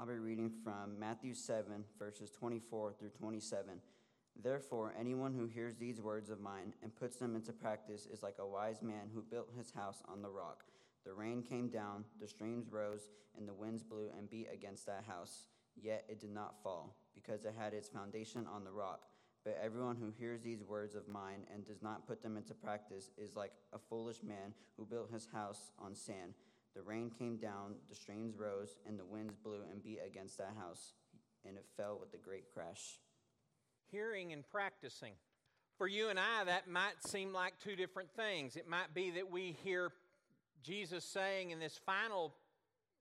I'll be reading from Matthew 7, verses 24 through 27. Therefore, anyone who hears these words of mine and puts them into practice is like a wise man who built his house on the rock. The rain came down, the streams rose, and the winds blew and beat against that house. Yet it did not fall, because it had its foundation on the rock. But everyone who hears these words of mine and does not put them into practice is like a foolish man who built his house on sand. The rain came down, the streams rose, and the winds blew and beat against that house, and it fell with a great crash. Hearing and practicing. For you and I, that might seem like two different things. It might be that we hear Jesus saying in this final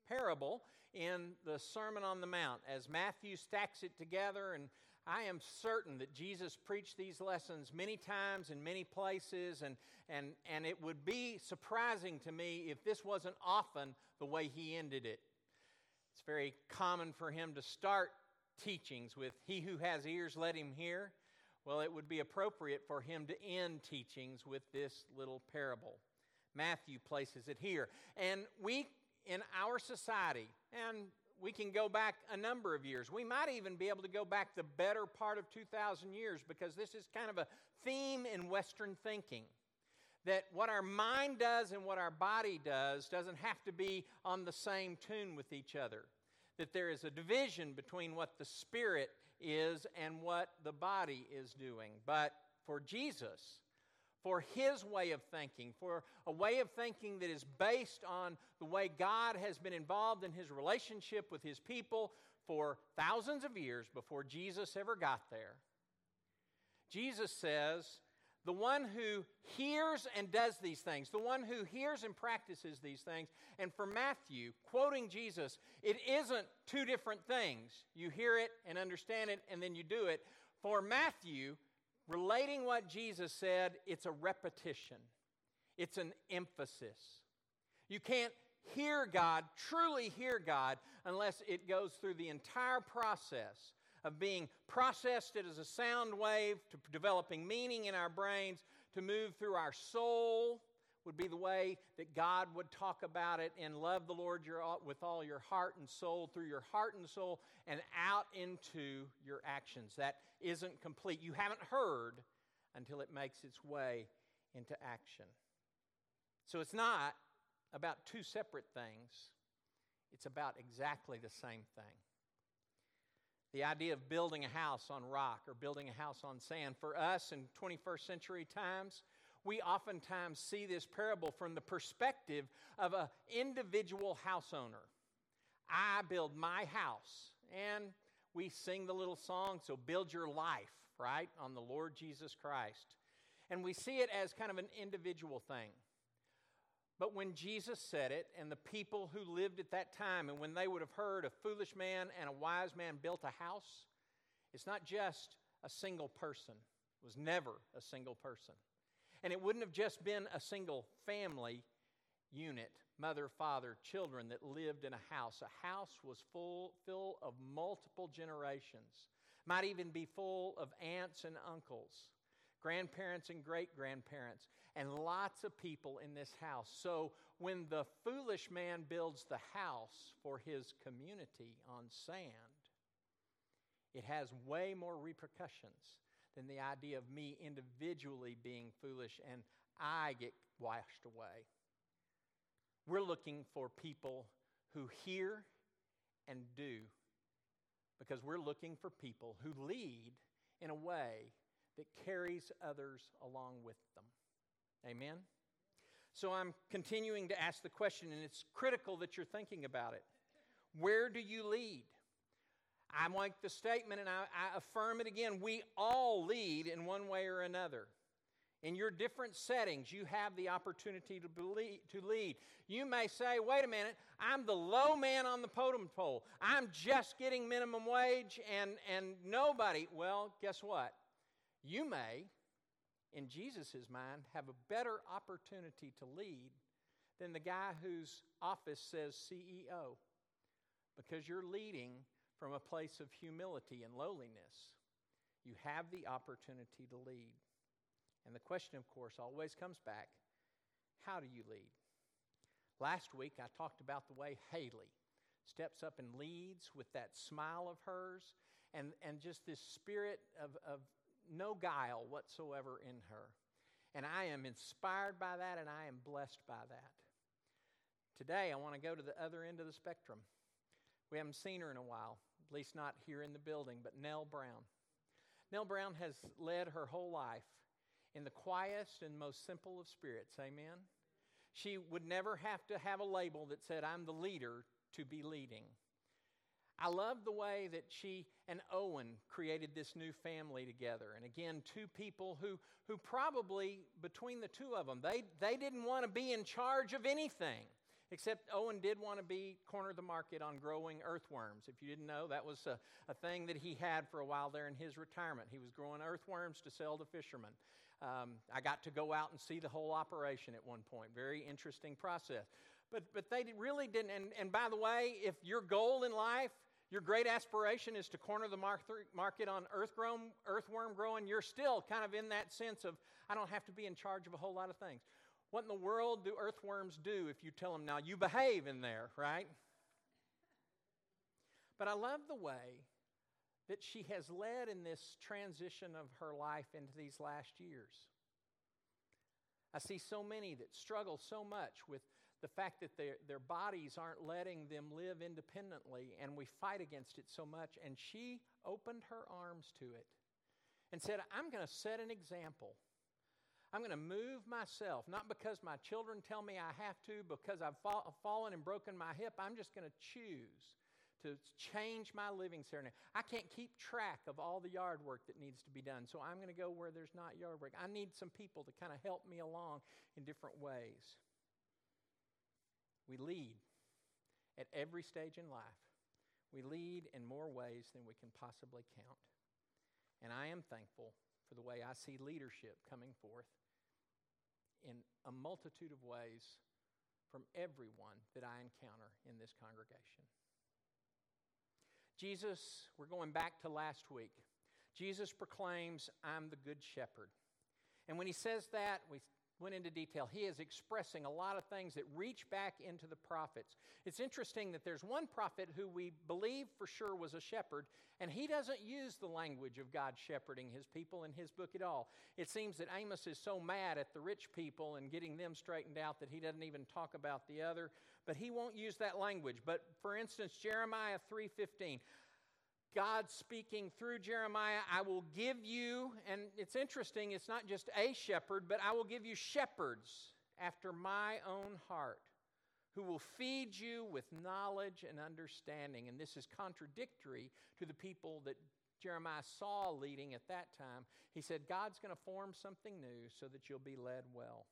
parable in the Sermon on the Mount as Matthew stacks it together and I am certain that Jesus preached these lessons many times in many places, and, and, and it would be surprising to me if this wasn't often the way he ended it. It's very common for him to start teachings with, He who has ears, let him hear. Well, it would be appropriate for him to end teachings with this little parable. Matthew places it here. And we, in our society, and we can go back a number of years. We might even be able to go back the better part of 2,000 years because this is kind of a theme in Western thinking. That what our mind does and what our body does doesn't have to be on the same tune with each other. That there is a division between what the spirit is and what the body is doing. But for Jesus, for his way of thinking, for a way of thinking that is based on the way God has been involved in his relationship with his people for thousands of years before Jesus ever got there. Jesus says, the one who hears and does these things, the one who hears and practices these things. And for Matthew, quoting Jesus, it isn't two different things. You hear it and understand it, and then you do it. For Matthew, relating what Jesus said, it's a repetition, it's an emphasis. You can't hear God, truly hear God, unless it goes through the entire process of being processed as a sound wave to developing meaning in our brains to move through our soul would be the way that God would talk about it and love the Lord your, with all your heart and soul through your heart and soul and out into your actions. That isn't complete. You haven't heard until it makes its way into action. So it's not about two separate things, it's about exactly the same thing. The idea of building a house on rock or building a house on sand. For us in 21st century times, we oftentimes see this parable from the perspective of an individual house owner. I build my house, and we sing the little song, so build your life, right, on the Lord Jesus Christ. And we see it as kind of an individual thing. But when Jesus said it, and the people who lived at that time, and when they would have heard a foolish man and a wise man built a house, it's not just a single person. It was never a single person. And it wouldn't have just been a single family unit mother, father, children that lived in a house. A house was full, full of multiple generations, might even be full of aunts and uncles, grandparents and great grandparents, and lots of people in this house. So when the foolish man builds the house for his community on sand, it has way more repercussions than the idea of me individually being foolish and I get washed away. We're looking for people who hear and do because we're looking for people who lead in a way that carries others along with them. Amen? So I'm continuing to ask the question, and it's critical that you're thinking about it. Where do you lead? I make the statement and I, I, affirm it again. We all lead in one way or another. In your different settings, you have the opportunity to, believe, to lead. You may say, wait a minute, I'm the low man on the totem pole. I'm just getting minimum wage and, and nobody. Well, guess what? You may, in Jesus' mind, have a better opportunity to lead than the guy whose office says CEO because you're leading from a place of humility and lowliness. You have the opportunity to lead. And the question, of course, always comes back how do you lead? Last week, I talked about the way Haley steps up and leads with that smile of hers and, and just this spirit of, of no guile whatsoever in her. And I am inspired by that and I am blessed by that. Today, I want to go to the other end of the spectrum. We haven't seen her in a while, at least not here in the building, but Nell Brown. Nell Brown has led her whole life in the quietest and most simple of spirits. Amen. She would never have to have a label that said, I'm the leader to be leading. I love the way that she and Owen created this new family together. And again, two people who, who probably, between the two of them, they, they didn't want to be in charge of anything. Except Owen did want to be corner of the market on growing earthworms. If you didn't know, that was a, a thing that he had for a while there in his retirement. He was growing earthworms to sell to fishermen. Um, I got to go out and see the whole operation at one point. Very interesting process. But, but they really didn't. And, and by the way, if your goal in life, your great aspiration is to corner the market on earthworm, earthworm growing, you're still kind of in that sense of, I don't have to be in charge of a whole lot of things. What in the world do earthworms do if you tell them, now you behave in there, right? But I love the way that she has led in this transition of her life into these last years. I see so many that struggle so much with the fact that their, their bodies aren't letting them live independently, and we fight against it so much. And she opened her arms to it and said, I'm going to set an example. I'm going to move myself, not because my children tell me I have to, because I've fall, fallen and broken my hip. I'm just going to choose to change my living ceremony. I can't keep track of all the yard work that needs to be done, so I'm going to go where there's not yard work. I need some people to kind of help me along in different ways. We lead at every stage in life. We lead in more ways than we can possibly count. And I am thankful for the way I see leadership coming forth in a multitude of ways from everyone that I encounter in this congregation. Jesus, we're going back to last week. Jesus proclaims, I'm the good shepherd. And when he says that, we went into detail. He is expressing a lot of things that reach back into the prophets. It's interesting that there's one prophet who we believe for sure was a shepherd, and he doesn't use the language of God shepherding his people in his book at all. It seems that Amos is so mad at the rich people and getting them straightened out that he doesn't even talk about the other, but he won't use that language. But for instance, Jeremiah 3:15, God speaking through Jeremiah, I will give you, and it's interesting, it's not just a shepherd, but I will give you shepherds after my own heart who will feed you with knowledge and understanding. And this is contradictory to the people that Jeremiah saw leading at that time. He said, God's going to form something new so that you'll be led well.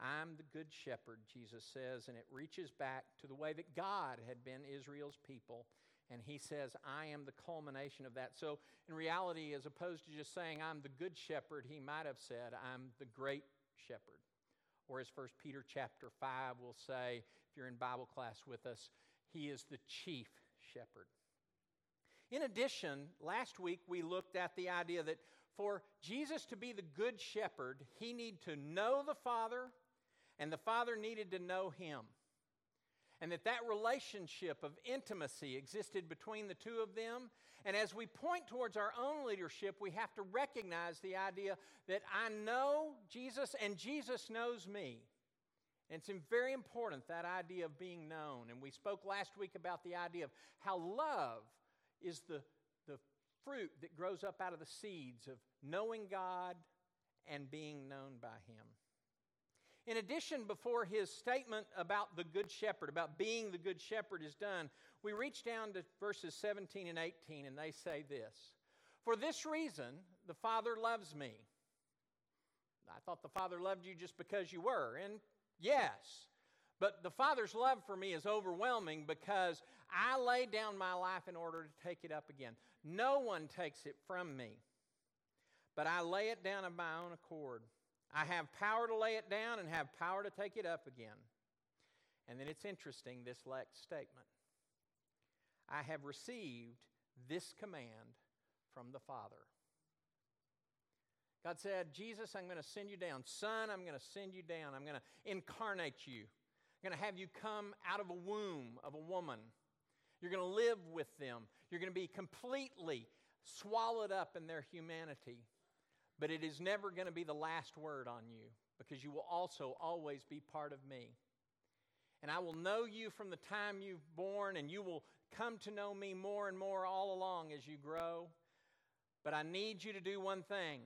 I'm the good shepherd, Jesus says, and it reaches back to the way that God had been Israel's people and he says, I am the culmination of that. So, in reality, as opposed to just saying, I'm the good shepherd, he might have said, I'm the great shepherd. Or as 1 Peter chapter 5 will say, if you're in Bible class with us, he is the chief shepherd. In addition, last week we looked at the idea that for Jesus to be the good shepherd, he needed to know the Father, and the Father needed to know him and that that relationship of intimacy existed between the two of them. And as we point towards our own leadership, we have to recognize the idea that I know Jesus and Jesus knows me. And it's very important, that idea of being known. And we spoke last week about the idea of how love is the, the fruit that grows up out of the seeds of knowing God and being known by Him. In addition, before his statement about the Good Shepherd, about being the Good Shepherd, is done, we reach down to verses 17 and 18, and they say this For this reason, the Father loves me. I thought the Father loved you just because you were, and yes. But the Father's love for me is overwhelming because I lay down my life in order to take it up again. No one takes it from me, but I lay it down of my own accord. I have power to lay it down and have power to take it up again. And then it's interesting, this next statement. I have received this command from the Father. God said, Jesus, I'm going to send you down. Son, I'm going to send you down. I'm going to incarnate you. I'm going to have you come out of a womb of a woman You're going to live with them. You're going to be completely swallowed up in their humanity. But it is never going to be the last word on you because you will also always be part of me. And I will know you from the time you've born, and you will come to know me more and more all along as you grow. But I need you to do one thing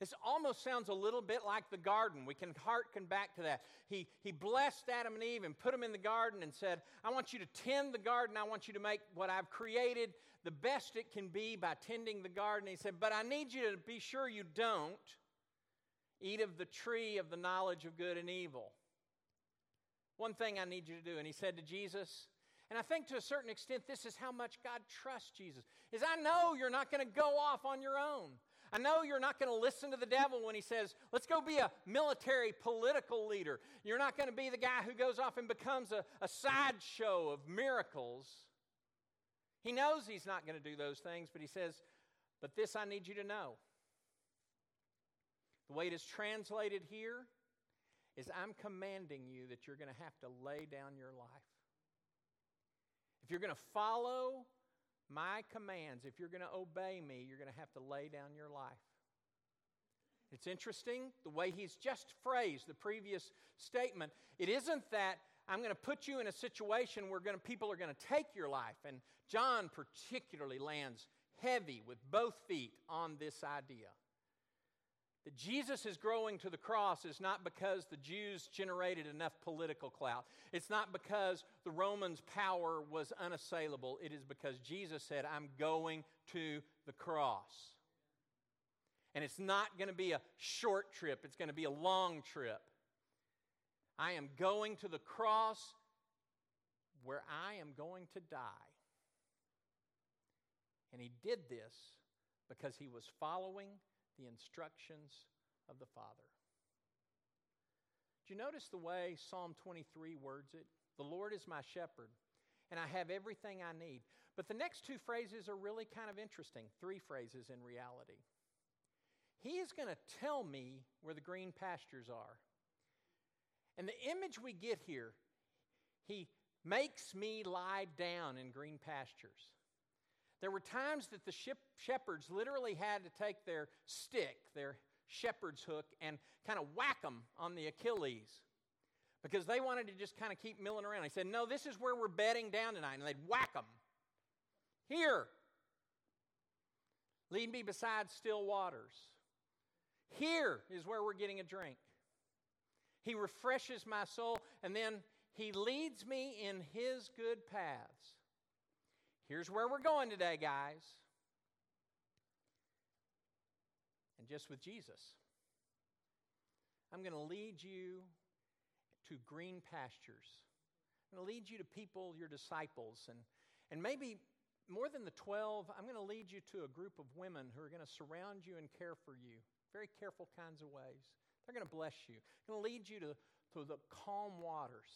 this almost sounds a little bit like the garden. We can harken back to that. He, he blessed Adam and Eve and put them in the garden and said, I want you to tend the garden. I want you to make what I've created the best it can be by tending the garden. He said, But I need you to be sure you don't eat of the tree of the knowledge of good and evil. One thing I need you to do. And he said to Jesus, and I think to a certain extent, this is how much God trusts Jesus, is I know you're not going to go off on your own. I know you're not going to listen to the devil when he says, let's go be a military political leader. You're not going to be the guy who goes off and becomes a, a sideshow of miracles. He knows he's not going to do those things, but he says, but this I need you to know. The way it is translated here is I'm commanding you that you're going to have to lay down your life. If you're going to follow my commands, if you're going to obey me, you're going to have to lay down your life. It's interesting the way he's just phrased the previous statement. It isn't that I'm going to put you in a situation where gonna, people are going to take your life. And John particularly lands heavy with both feet on this idea. That Jesus is growing to the cross is not because the Jews generated enough political clout. It's not because the Romans' power was unassailable. It is because Jesus said, I'm going to the cross. And it's not going to be a short trip, it's going to be a long trip. I am going to the cross where I am going to die. And he did this because he was following the instructions of the Father. Do you notice the way Psalm 23 words it? The Lord is my shepherd, and I have everything I need. But the next two phrases are really kind of interesting. Three phrases in reality. He is going to tell me where the green pastures are. And the image we get here, he makes me lie down in green pastures. There were times that the shepherds literally had to take their stick, their shepherd's hook, and kind of whack them on the Achilles because they wanted to just kind of keep milling around. He said, No, this is where we're bedding down tonight. And they'd whack them. Here, lead me beside still waters. Here is where we're getting a drink. He refreshes my soul, and then He leads me in His good paths. Here's where we're going today, guys. And just with Jesus, I'm going to lead you to green pastures. I'm going to lead you to people, your disciples, and, and maybe more than the 12, I'm going to lead you to a group of women who are going to surround you and care for you, very careful kinds of ways. They're going to bless you. I'm going to lead you to, to the calm waters.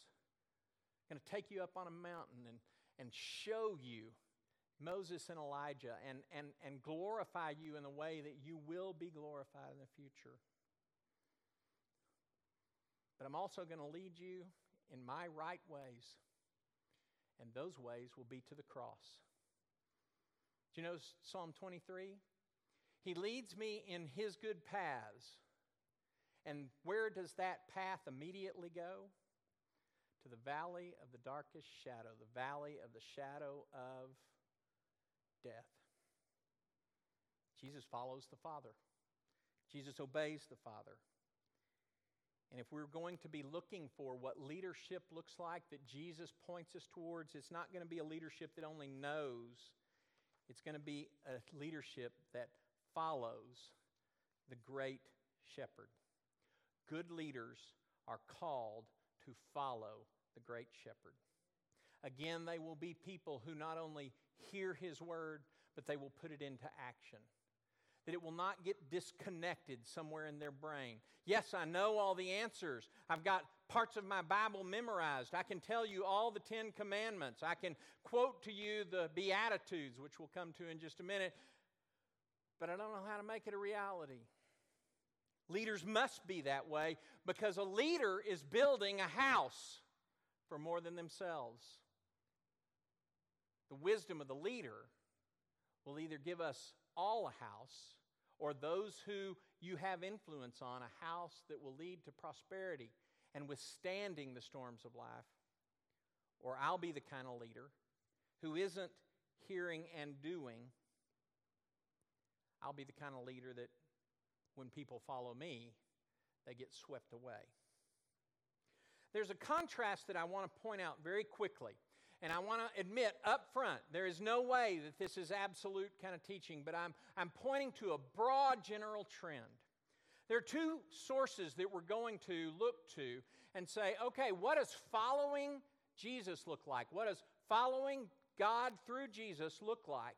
I'm going to take you up on a mountain and, and show you Moses and Elijah and, and, and glorify you in the way that you will be glorified in the future. But I'm also going to lead you in my right ways, and those ways will be to the cross. Do you know Psalm 23? He leads me in his good paths. And where does that path immediately go? To the valley of the darkest shadow, the valley of the shadow of death. Jesus follows the Father, Jesus obeys the Father. And if we're going to be looking for what leadership looks like that Jesus points us towards, it's not going to be a leadership that only knows, it's going to be a leadership that follows the great shepherd. Good leaders are called to follow the great shepherd. Again, they will be people who not only hear his word, but they will put it into action. That it will not get disconnected somewhere in their brain. Yes, I know all the answers. I've got parts of my Bible memorized. I can tell you all the Ten Commandments. I can quote to you the Beatitudes, which we'll come to in just a minute. But I don't know how to make it a reality. Leaders must be that way because a leader is building a house for more than themselves. the wisdom of the leader will either give us all a house or those who you have influence on a house that will lead to prosperity and withstanding the storms of life. Or I'll be the kind of leader who isn't hearing and doing. I'll be the kind of leader that when people follow me, they get swept away. There's a contrast that I want to point out very quickly. And I want to admit up front, there is no way that this is absolute kind of teaching, but I'm, I'm pointing to a broad general trend. There are two sources that we're going to look to and say, okay, what does following Jesus look like? What does following God through Jesus look like?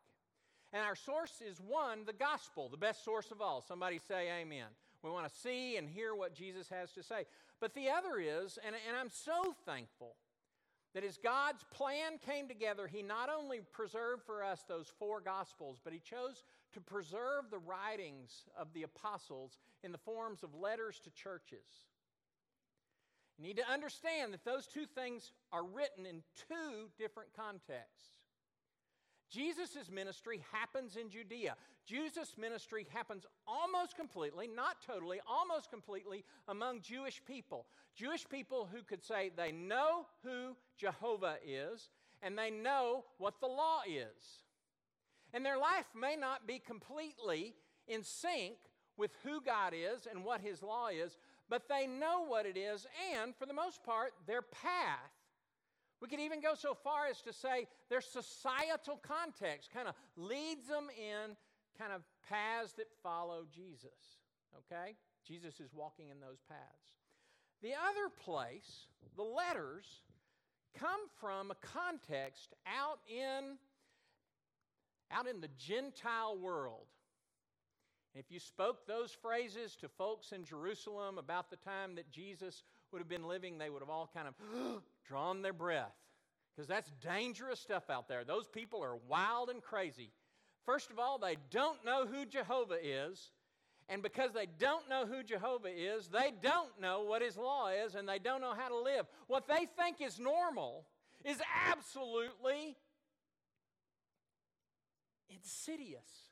And our source is one, the gospel, the best source of all. Somebody say amen. We want to see and hear what Jesus has to say. But the other is, and, and I'm so thankful that as God's plan came together, He not only preserved for us those four Gospels, but He chose to preserve the writings of the apostles in the forms of letters to churches. You need to understand that those two things are written in two different contexts. Jesus' ministry happens in Judea. Jesus' ministry happens almost completely, not totally, almost completely among Jewish people. Jewish people who could say they know who Jehovah is and they know what the law is. And their life may not be completely in sync with who God is and what His law is, but they know what it is, and for the most part, their path we could even go so far as to say their societal context kind of leads them in kind of paths that follow Jesus. Okay? Jesus is walking in those paths. The other place, the letters, come from a context out in out in the Gentile world. If you spoke those phrases to folks in Jerusalem about the time that Jesus would have been living, they would have all kind of drawn their breath because that's dangerous stuff out there. Those people are wild and crazy. First of all, they don't know who Jehovah is. And because they don't know who Jehovah is, they don't know what his law is and they don't know how to live. What they think is normal is absolutely insidious.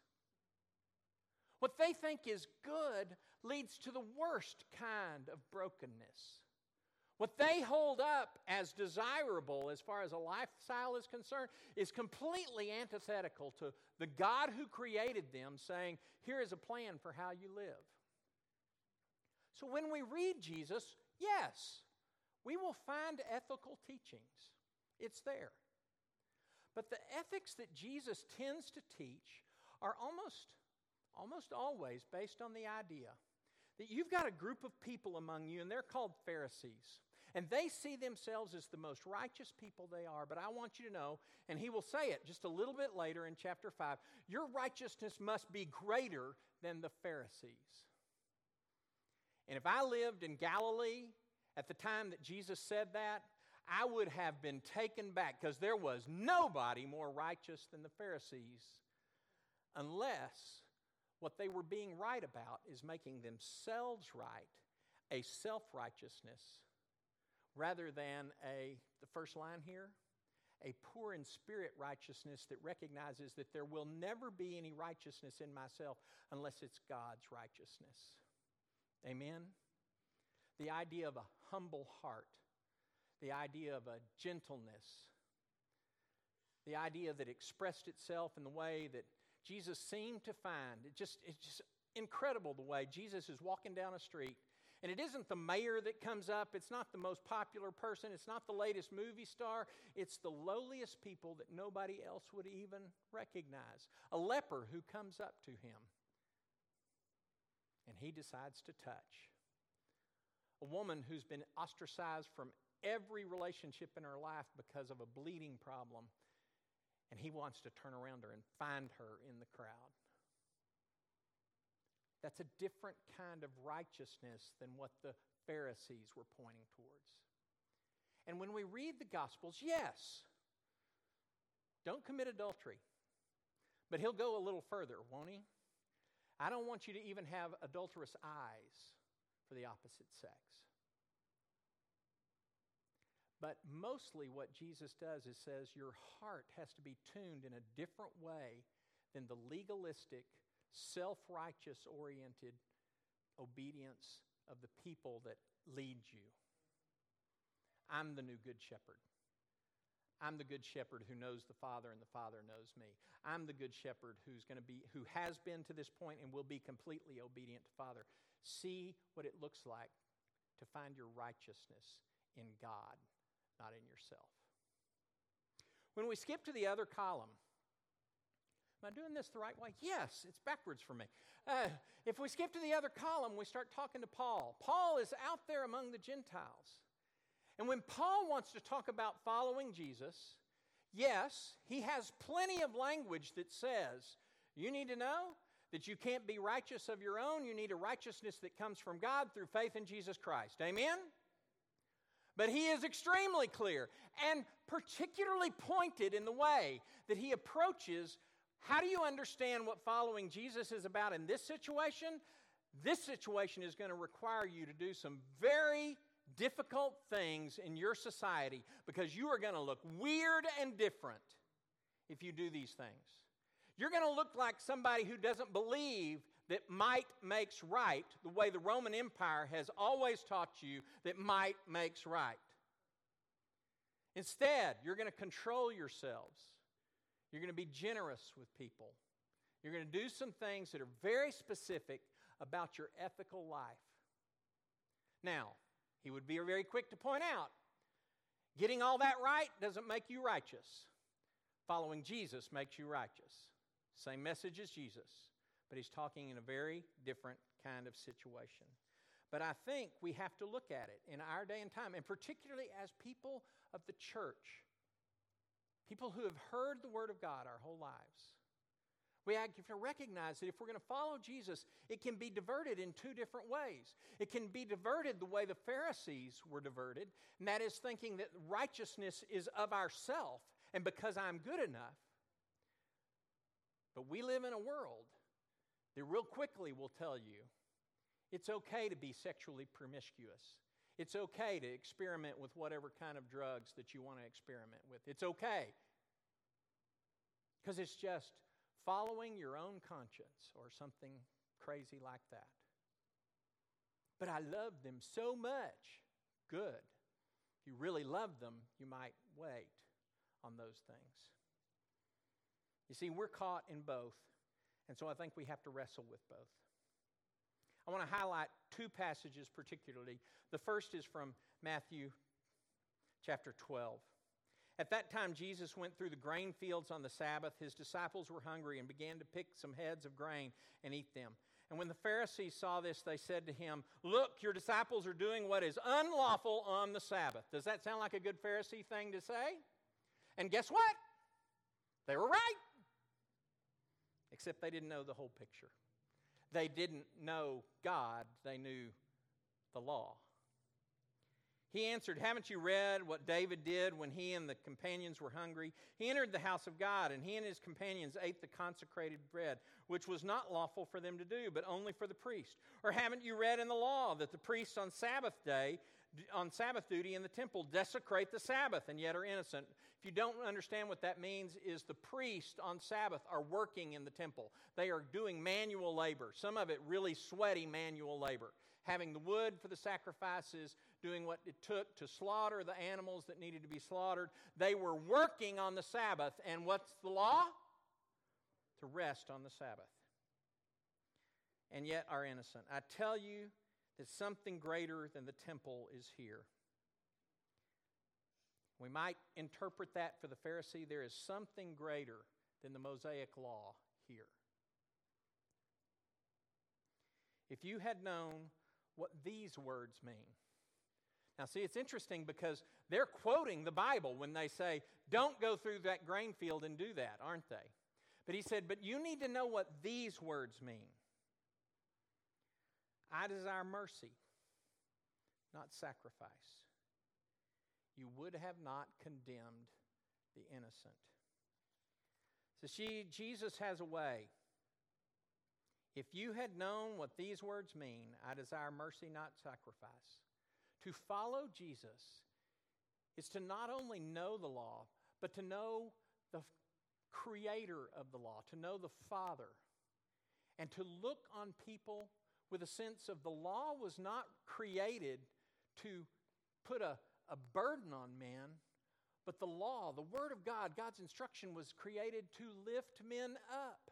What they think is good leads to the worst kind of brokenness. What they hold up as desirable as far as a lifestyle is concerned is completely antithetical to the God who created them saying, Here is a plan for how you live. So when we read Jesus, yes, we will find ethical teachings. It's there. But the ethics that Jesus tends to teach are almost, almost always based on the idea that you've got a group of people among you, and they're called Pharisees. And they see themselves as the most righteous people they are. But I want you to know, and he will say it just a little bit later in chapter 5 your righteousness must be greater than the Pharisees. And if I lived in Galilee at the time that Jesus said that, I would have been taken back because there was nobody more righteous than the Pharisees unless what they were being right about is making themselves right, a self righteousness rather than a, the first line here, a poor in spirit righteousness that recognizes that there will never be any righteousness in myself unless it's God's righteousness. Amen? The idea of a humble heart, the idea of a gentleness, the idea that expressed itself in the way that Jesus seemed to find. It just, it's just incredible the way Jesus is walking down a street and it isn't the mayor that comes up, it's not the most popular person, it's not the latest movie star, it's the lowliest people that nobody else would even recognize. A leper who comes up to him and he decides to touch. A woman who's been ostracized from every relationship in her life because of a bleeding problem, and he wants to turn around her and find her in the crowd. That's a different kind of righteousness than what the Pharisees were pointing towards. And when we read the Gospels, yes, don't commit adultery. But he'll go a little further, won't he? I don't want you to even have adulterous eyes for the opposite sex. But mostly, what Jesus does is says your heart has to be tuned in a different way than the legalistic, self righteous oriented obedience of the people that lead you. I'm the new good shepherd. I'm the good shepherd who knows the Father and the Father knows me. I'm the good shepherd who's going to be who has been to this point and will be completely obedient to Father. See what it looks like to find your righteousness in God, not in yourself. When we skip to the other column, Am I doing this the right way? Yes, it's backwards for me. Uh, if we skip to the other column, we start talking to Paul. Paul is out there among the Gentiles. And when Paul wants to talk about following Jesus, yes, he has plenty of language that says, you need to know that you can't be righteous of your own. You need a righteousness that comes from God through faith in Jesus Christ. Amen? But he is extremely clear and particularly pointed in the way that he approaches how do you understand what following Jesus is about in this situation? This situation is going to require you to do some very difficult things in your society because you are going to look weird and different if you do these things. You're going to look like somebody who doesn't believe that might makes right the way the Roman Empire has always taught you that might makes right. Instead, you're going to control yourselves. You're going to be generous with people. You're going to do some things that are very specific about your ethical life. Now, he would be very quick to point out getting all that right doesn't make you righteous. Following Jesus makes you righteous. Same message as Jesus, but he's talking in a very different kind of situation. But I think we have to look at it in our day and time, and particularly as people of the church, people who have heard the Word of God our whole lives. We have to recognize that if we're going to follow Jesus, it can be diverted in two different ways. It can be diverted the way the Pharisees were diverted, and that is thinking that righteousness is of ourself and because I'm good enough. But we live in a world that real quickly will tell you it's okay to be sexually promiscuous. It's okay to experiment with whatever kind of drugs that you want to experiment with. It's okay. Because it's just following your own conscience or something crazy like that. But I love them so much. Good. If you really love them, you might wait on those things. You see, we're caught in both, and so I think we have to wrestle with both. I want to highlight two passages particularly. The first is from Matthew chapter 12. At that time, Jesus went through the grain fields on the Sabbath. His disciples were hungry and began to pick some heads of grain and eat them. And when the Pharisees saw this, they said to him, Look, your disciples are doing what is unlawful on the Sabbath. Does that sound like a good Pharisee thing to say? And guess what? They were right. Except they didn't know the whole picture. They didn't know God, they knew the law. He answered, Haven't you read what David did when he and the companions were hungry? He entered the house of God, and he and his companions ate the consecrated bread, which was not lawful for them to do, but only for the priest. Or haven't you read in the law that the priests on Sabbath day, on Sabbath duty in the temple, desecrate the Sabbath and yet are innocent? If you don't understand what that means, is the priests on Sabbath are working in the temple. They are doing manual labor, some of it really sweaty manual labor having the wood for the sacrifices, doing what it took to slaughter the animals that needed to be slaughtered. They were working on the Sabbath, and what's the law? To rest on the Sabbath. And yet are innocent. I tell you that something greater than the temple is here. We might interpret that for the Pharisee. There is something greater than the Mosaic law here. If you had known what these words mean. Now, see, it's interesting because they're quoting the Bible when they say, don't go through that grain field and do that, aren't they? But he said, but you need to know what these words mean. I desire mercy, not sacrifice. You would have not condemned the innocent. So, she, Jesus has a way if you had known what these words mean, I desire mercy, not sacrifice. To follow Jesus is to not only know the law, but to know the creator of the law, to know the Father, and to look on people with a sense of the law was not created to put a, a burden on man, but the law, the Word of God, God's instruction was created to lift men up.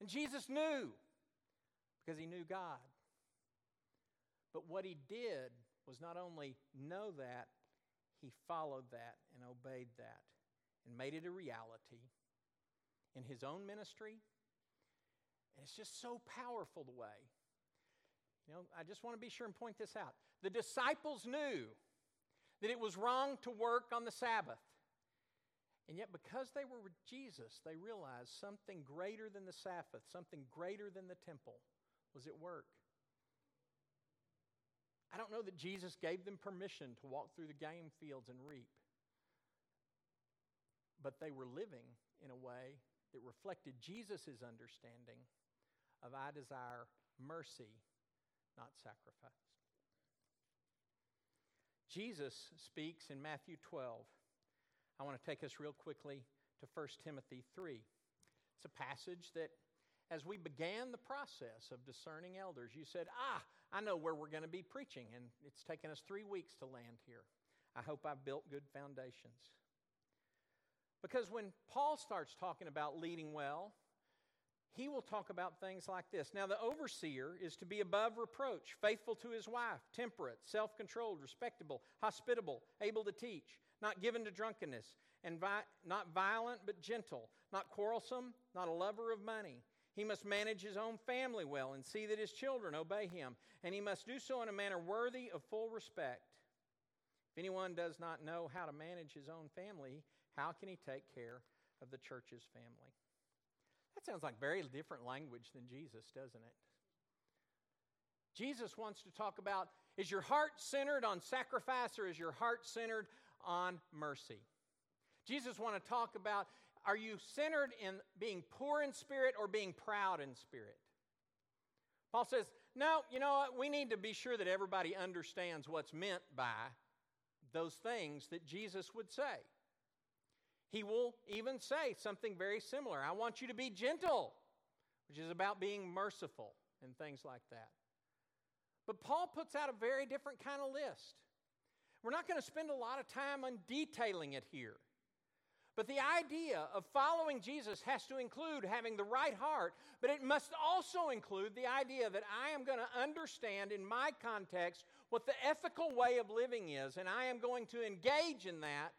And Jesus knew because he knew God. But what he did was not only know that, he followed that and obeyed that and made it a reality in his own ministry. And it's just so powerful the way. You know, I just want to be sure and point this out. The disciples knew that it was wrong to work on the Sabbath. And yet, because they were with Jesus, they realized something greater than the Sabbath, something greater than the temple was at work. I don't know that Jesus gave them permission to walk through the game fields and reap, but they were living in a way that reflected Jesus' understanding of I desire mercy, not sacrifice. Jesus speaks in Matthew 12 I want to take us real quickly to 1 Timothy 3. It's a passage that, as we began the process of discerning elders, you said, Ah, I know where we're going to be preaching, and it's taken us three weeks to land here. I hope I've built good foundations. Because when Paul starts talking about leading well, he will talk about things like this. Now, the overseer is to be above reproach, faithful to his wife, temperate, self controlled, respectable, hospitable, able to teach not given to drunkenness, and vi- not violent but gentle, not quarrelsome, not a lover of money. He must manage his own family well and see that his children obey him, and he must do so in a manner worthy of full respect. If anyone does not know how to manage his own family, how can he take care of the church's family? That sounds like very different language than Jesus, doesn't it? Jesus wants to talk about is your heart centered on sacrifice or is your heart centered on mercy. Jesus want to talk about are you centered in being poor in spirit or being proud in spirit? Paul says, no, you know what? We need to be sure that everybody understands what's meant by those things that Jesus would say. He will even say something very similar. I want you to be gentle, which is about being merciful and things like that. But Paul puts out a very different kind of list. We're not going to spend a lot of time on detailing it here. But the idea of following Jesus has to include having the right heart, but it must also include the idea that I am going to understand in my context what the ethical way of living is, and I am going to engage in that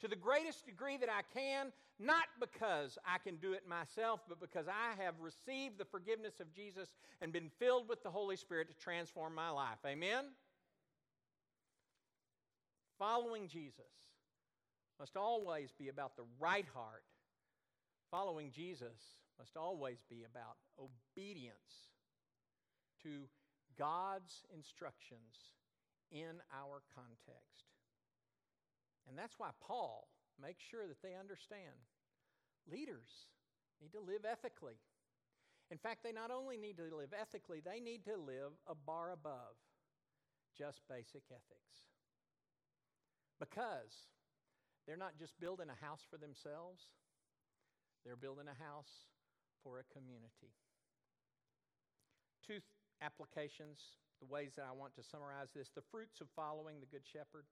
to the greatest degree that I can, not because I can do it myself, but because I have received the forgiveness of Jesus and been filled with the Holy Spirit to transform my life. Amen? Following Jesus must always be about the right heart. Following Jesus must always be about obedience to God's instructions in our context. And that's why Paul makes sure that they understand leaders need to live ethically. In fact, they not only need to live ethically, they need to live a bar above just basic ethics. Because they're not just building a house for themselves, they're building a house for a community. Two applications, the ways that I want to summarize this the fruits of following the Good Shepherd.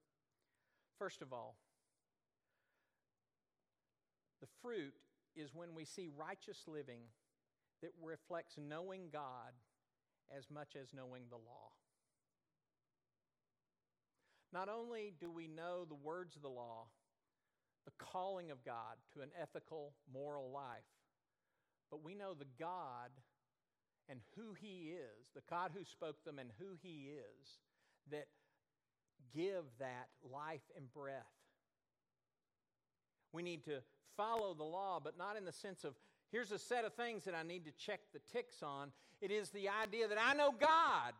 First of all, the fruit is when we see righteous living that reflects knowing God as much as knowing the law. Not only do we know the words of the law, the calling of God to an ethical, moral life, but we know the God and who He is, the God who spoke them and who He is, that give that life and breath. We need to follow the law, but not in the sense of here's a set of things that I need to check the ticks on. It is the idea that I know God,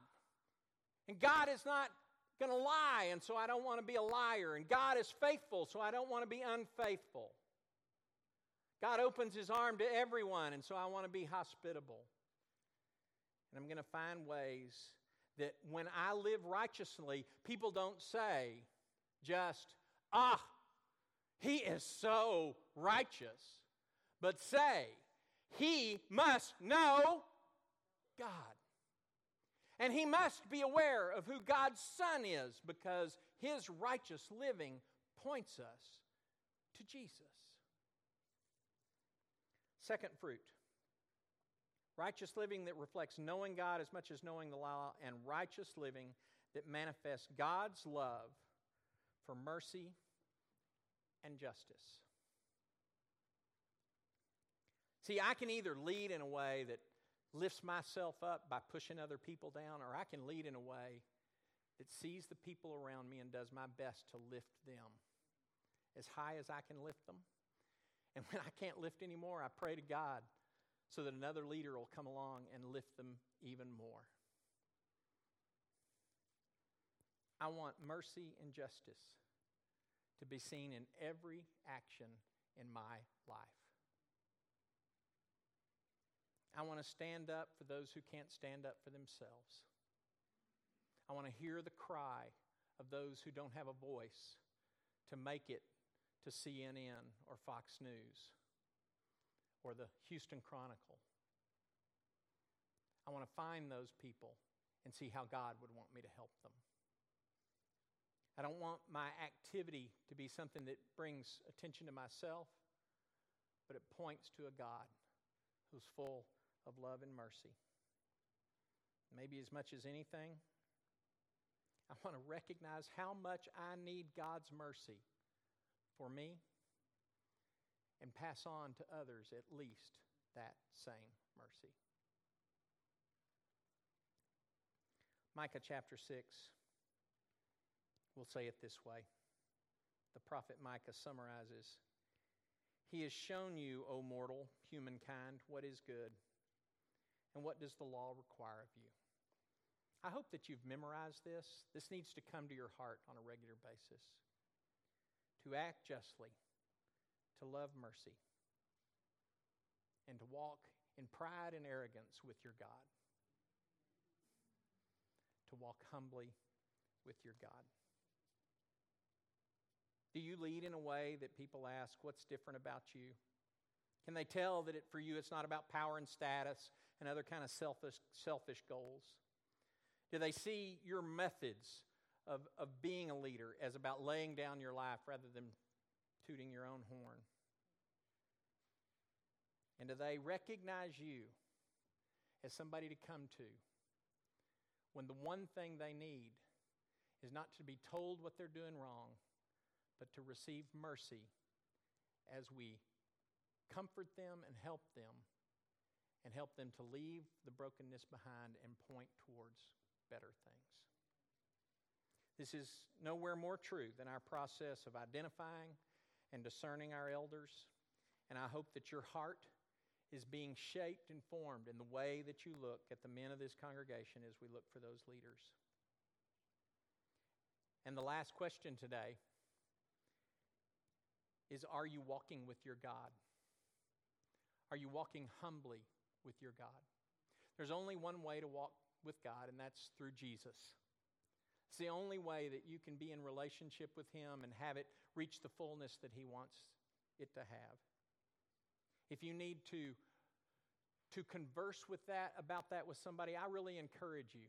and God is not going to lie, and so I don't want to be a liar. And God is faithful, so I don't want to be unfaithful. God opens his arm to everyone, and so I want to be hospitable. And I'm going to find ways that when I live righteously, people don't say, just, ah, he is so righteous, but say, he must know God. And he must be aware of who God's Son is because his righteous living points us to Jesus. Second fruit righteous living that reflects knowing God as much as knowing the law, and righteous living that manifests God's love for mercy and justice. See, I can either lead in a way that lifts myself up by pushing other people down, or I can lead in a way that sees the people around me and does my best to lift them as high as I can lift them. And when I can't lift anymore, I pray to God so that another leader will come along and lift them even more. I want mercy and justice to be seen in every action in my life. I want to stand up for those who can't stand up for themselves. I want to hear the cry of those who don't have a voice to make it to CNN or Fox News or the Houston Chronicle. I want to find those people and see how God would want me to help them. I don't want my activity to be something that brings attention to myself, but it points to a God who's full of love and mercy. Maybe as much as anything, I want to recognize how much I need God's mercy for me and pass on to others at least that same mercy. Micah chapter 6 We'll say it this way. The prophet Micah summarizes He has shown you, O mortal, humankind, what is good, and what does the law require of you. I hope that you've memorized this. This needs to come to your heart on a regular basis. To act justly, to love mercy, and to walk in pride and arrogance with your God. To walk humbly with your God. Do you lead in a way that people ask, What's different about you? Can they tell that it, for you it's not about power and status and other kind of selfish, selfish goals? Do they see your methods of, of being a leader as about laying down your life rather than tooting your own horn? And do they recognize you as somebody to come to when the one thing they need is not to be told what they're doing wrong, but to receive mercy as we comfort them and help them and help them to leave the brokenness behind and point towards better things. This is nowhere more true than our process of identifying and discerning our elders, and I hope that your heart is being shaped and formed in the way that you look at the men of this congregation as we look for those leaders. And the last question today is Are you walking with your God? Are you walking humbly with your God? There's only one way to walk with God, and that's through Jesus. It's the only way that you can be in relationship with Him and have it reach the fullness that He wants it to have. If you need to, to converse with that, about that with somebody, I really encourage you.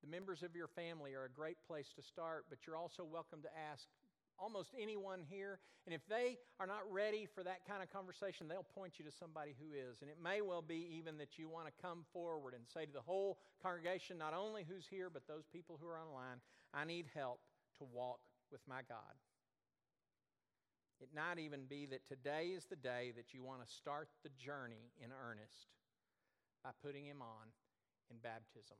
The members of your family are a great place to start, but you're also welcome to ask almost anyone here. And if they are not ready for that kind of conversation, they'll point you to somebody who is. And it may well be even that you want to come forward and say to the whole congregation, not only who's here, but those people who are online, I need help to walk with my God. It might even be that today is the day that you want to start the journey in earnest by putting Him on in baptism.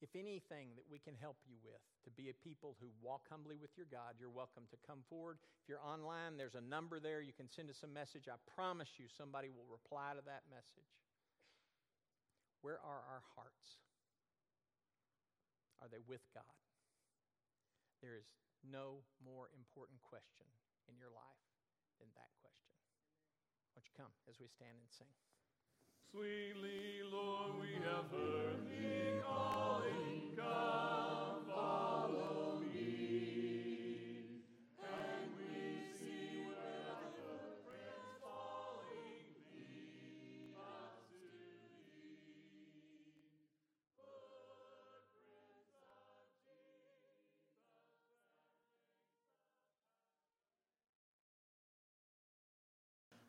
If anything that we can help you with to be a people who walk humbly with your God, you're welcome to come forward. If you're online, there's a number there. You can send us a message. I promise you, somebody will reply to that message. Where are our hearts? Are they with God? There is no more important question in your life than that question. Won't you come as we stand and sing? Sweetly, Lord, we have heard thee calling God.